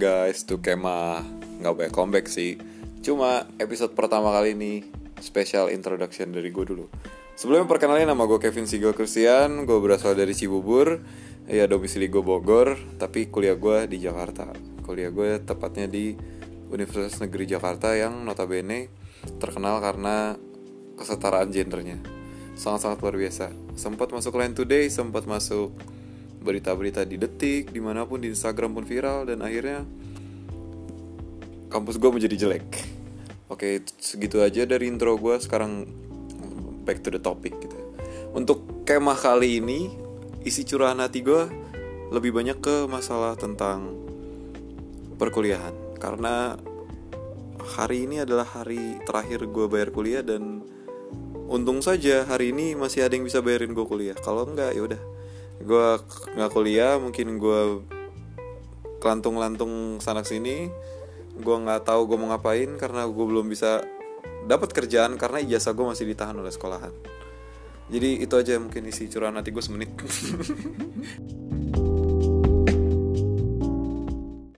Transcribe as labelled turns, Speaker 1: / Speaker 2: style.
Speaker 1: guys, tuh kemah nggak banyak comeback sih. Cuma episode pertama kali ini special introduction dari gue dulu. Sebelumnya perkenalin nama gue Kevin Sigel Christian, gue berasal dari Cibubur, ya domisili gue Bogor, tapi kuliah gue di Jakarta. Kuliah gue tepatnya di Universitas Negeri Jakarta yang notabene terkenal karena kesetaraan gendernya. Sangat-sangat luar biasa. Sempat masuk Line Today, sempat masuk berita-berita di detik di mana pun di Instagram pun viral dan akhirnya kampus gue menjadi jelek. Oke segitu aja dari intro gue sekarang back to the topic gitu. Untuk kemah kali ini isi curahan hati gue lebih banyak ke masalah tentang perkuliahan. Karena hari ini adalah hari terakhir gue bayar kuliah dan untung saja hari ini masih ada yang bisa bayarin gue kuliah. Kalau enggak ya udah gue nggak kuliah mungkin gue kelantung-lantung sana sini. Gue nggak tahu gue mau ngapain karena gue belum bisa dapat kerjaan karena ijazah gue masih ditahan oleh sekolahan. Jadi itu aja mungkin isi curahan hati gue semenit